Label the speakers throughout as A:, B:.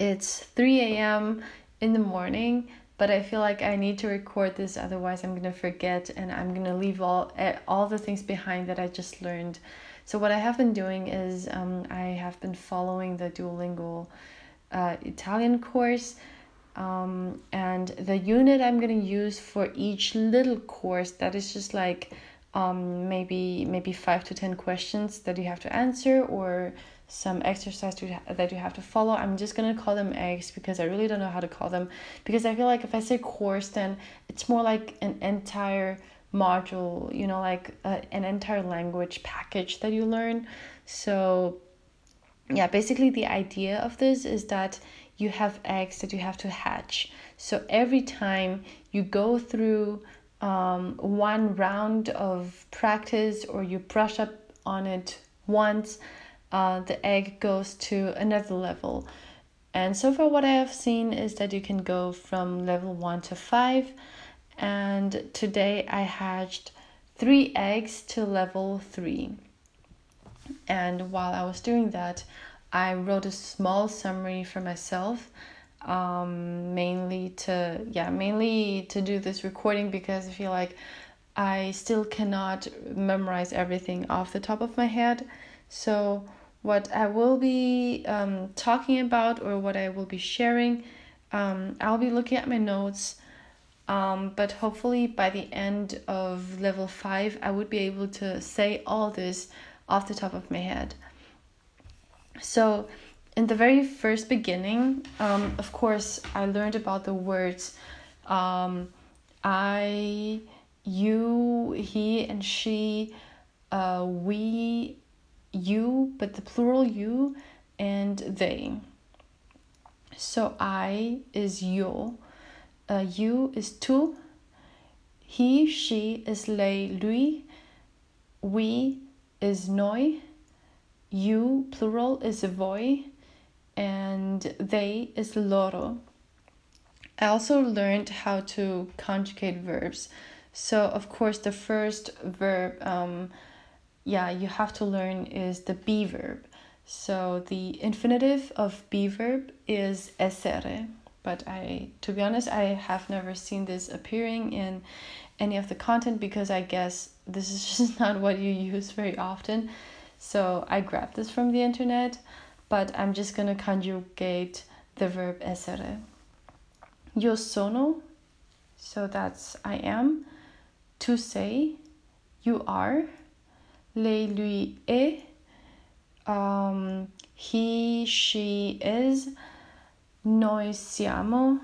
A: It's 3 a.m. in the morning, but I feel like I need to record this, otherwise, I'm gonna forget and I'm gonna leave all, all the things behind that I just learned. So, what I have been doing is um, I have been following the Duolingo uh, Italian course. Um, and the unit I'm gonna use for each little course that is just like um, maybe maybe five to ten questions that you have to answer or some exercise to, that you have to follow. I'm just gonna call them eggs because I really don't know how to call them because I feel like if I say course, then it's more like an entire module, you know, like uh, an entire language package that you learn. So yeah, basically the idea of this is that you have eggs that you have to hatch. So every time you go through um, one round of practice or you brush up on it once, uh, the egg goes to another level. And so far, what I have seen is that you can go from level one to five. And today I hatched three eggs to level three. And while I was doing that, I wrote a small summary for myself um, mainly to yeah mainly to do this recording because I feel like I still cannot memorize everything off the top of my head. So what I will be um, talking about or what I will be sharing, um, I'll be looking at my notes. Um, but hopefully by the end of level five, I would be able to say all this off the top of my head. So in the very first beginning, um, of course, I learned about the words um, I, you, he, and she, uh, we, you, but the plural you, and they. So I is yo, uh, you is tu, he, she is lei, lui, we is noi, you, plural, is voi, and they is loro. I also learned how to conjugate verbs. So, of course, the first verb, um, yeah, you have to learn is the be verb. So, the infinitive of be verb is essere. But I, to be honest, I have never seen this appearing in any of the content because I guess this is just not what you use very often. So, I grabbed this from the internet but I'm just gonna conjugate the verb essere. Io sono, so that's I am. Tu sei, you are. Lei, lui, è. Um, he, she is. Noi siamo.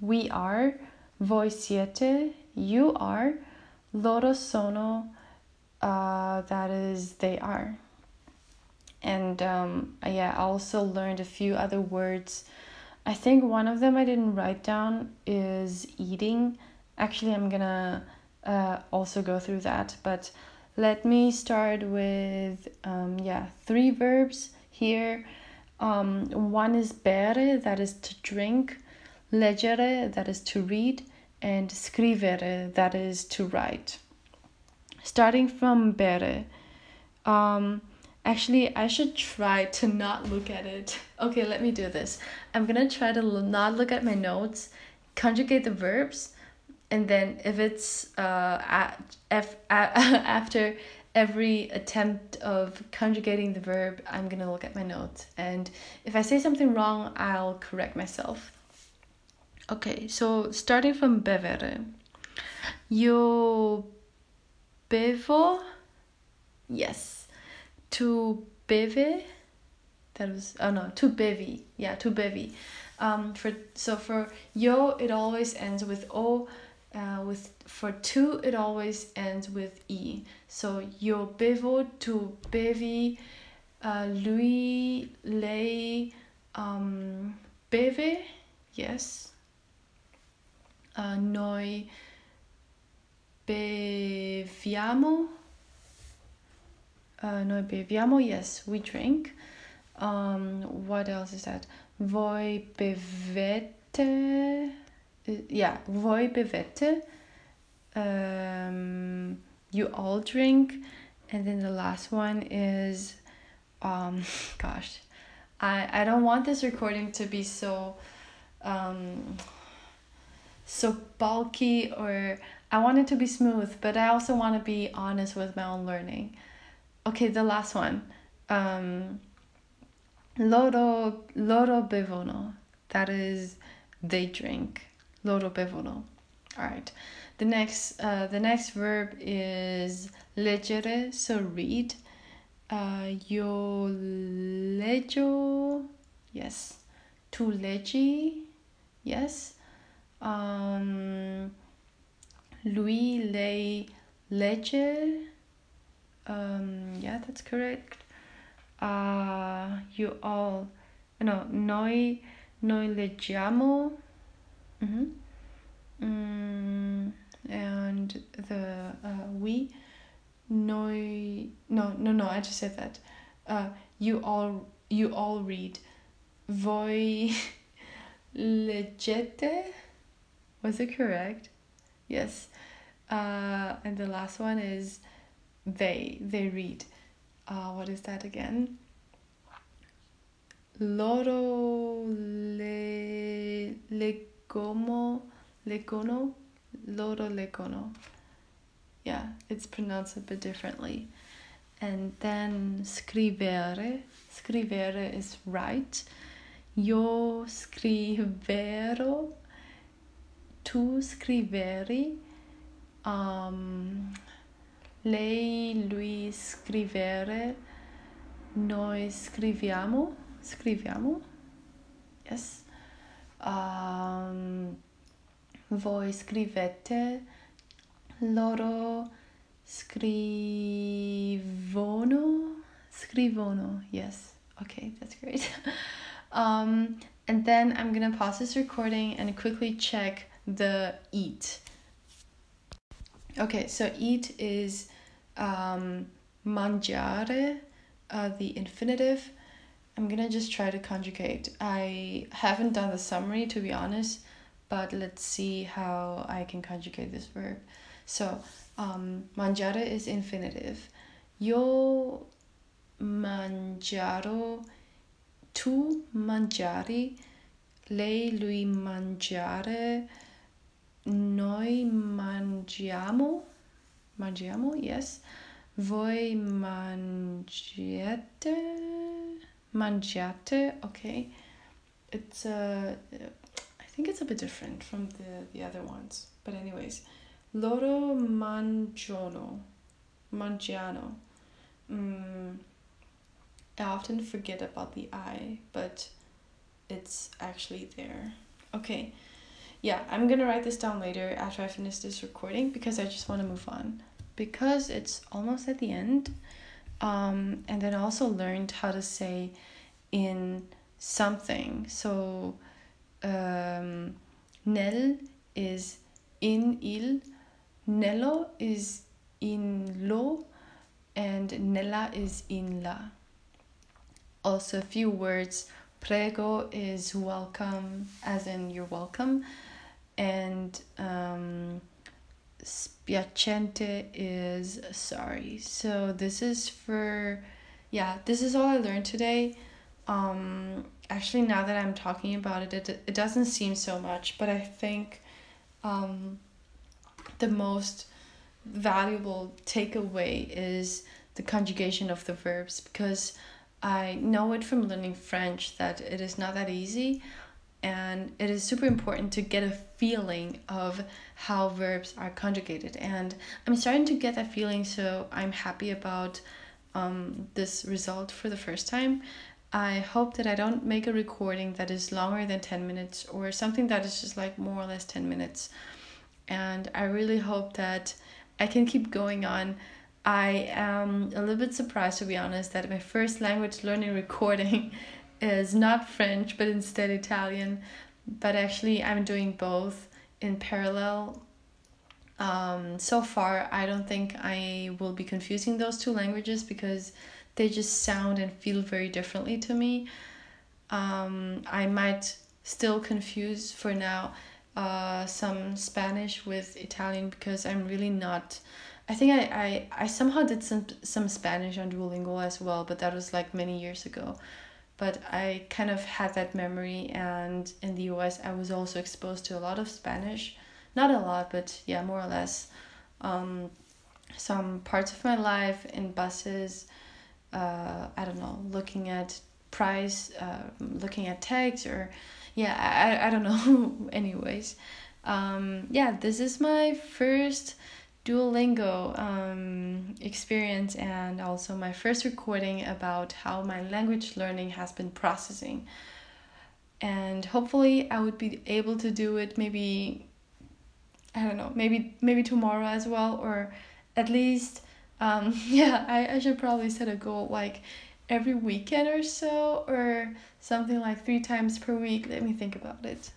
A: We are. Voi siete. You are. Loro sono. Uh, that is, they are and um, yeah, I also learned a few other words. I think one of them I didn't write down is eating. Actually, I'm gonna uh, also go through that, but let me start with um, yeah three verbs here. Um, one is bere, that is to drink, leggere, that is to read, and scrivere, that is to write. Starting from bere. Um, Actually, I should try to not look at it. Okay, let me do this. I'm gonna try to not look at my notes, conjugate the verbs, and then if it's uh at, f, at, after every attempt of conjugating the verb, I'm gonna look at my notes. And if I say something wrong, I'll correct myself. Okay, so starting from bevere. Yo bevo. Yes tu beve that was oh no tu bevi yeah tu bevi um for so for yo it always ends with o uh, with for tu it always ends with e so yo bevo tu bevi uh, lui lei um beve yes uh, noi beviamo uh, noi beviamo, yes, we drink. Um, what else is that? Voi bevete. Yeah, voi bevete. Um, you all drink. And then the last one is, um, gosh, I, I don't want this recording to be so um, so bulky or I want it to be smooth, but I also want to be honest with my own learning. Okay, the last one. Um, loro loro bevono. That is they drink. Loro. All right. The next uh, the next verb is leggere, so read. Uh, io leggo. Yes. Tu leggi. Yes. Um, lui, lei legge. Um, yeah, that's correct. Uh, you all, no, noi, noi leggiamo. Mm-hmm. Mm, and the uh, we, noi, no, no, no, I just said that. Uh, you all, you all read. Voi leggete. Was it correct? Yes. Uh, and the last one is they. They read. Uh, what is that again? Loro le legomo legono loro legono. Yeah, it's pronounced a bit differently. And then scrivere. Scrivere is write. Io scrivero tu scriveri, um, lei, lui scrivere, noi scriviamo, scriviamo, yes, um, voi scrivete, loro scrivono, scrivono, yes, okay, that's great. um, and then I'm gonna pause this recording and quickly check the eat. Okay, so eat is um, mangiare, uh, the infinitive. I'm gonna just try to conjugate. I haven't done the summary to be honest, but let's see how I can conjugate this verb. So, um, mangiare is infinitive. Io mangiaro, tu mangiari, lei, lui mangiare, noi mangiamo, mangiamo, yes. Voi mangiate, mangiate, okay. It's I think it's a bit different from the, the other ones. But anyways, loro mangiano, mangiano. Mm, I often forget about the I, but it's actually there. Okay yeah, I'm gonna write this down later after I finish this recording because I just want to move on because it's almost at the end. Um, and then I also learned how to say in something. So, um, nel is in il, nello is in lo, and nella is in la. Also, a few words. Prego is welcome, as in you're welcome and um, spiacente is sorry. So this is for, yeah, this is all I learned today. Um, actually, now that I'm talking about it, it, it doesn't seem so much, but I think um, the most valuable takeaway is the conjugation of the verbs because I know it from learning French that it is not that easy and it is super important to get a feeling of how verbs are conjugated. And i'm starting to get that feeling so i'm happy about um, this result for the first time i hope that i don't make a recording that is longer than 10 minutes or something that is just like more or less 10 minutes and i really hope that i can keep going on i am a little bit surprised to be honest that my first language learning recording is not French but instead Italian. But actually, I'm doing both in parallel. Um, so far, I don't think I will be confusing those two languages because they just sound and feel very differently to me. Um, I might still confuse for now uh, some Spanish with Italian because I'm really not. I think I, I, I somehow did some some Spanish on Duolingo as well, but that was like many years ago but I kind of had that memory. And in the US, I was also exposed to a lot of Spanish. Not a lot, but yeah, more or less. Um, some parts of my life in buses, uh, I don't know, looking at price, uh, looking at tags, or yeah, I, I don't know. Anyways, um, yeah, this is my first Duolingo um, experience and also my first recording about how my language learning has been processing. And hopefully, I would be able to do it maybe, I don't know, maybe maybe tomorrow as well, or at least, um, yeah, I, I should probably set a goal like every weekend or so, or something like three times per week. Let me think about it.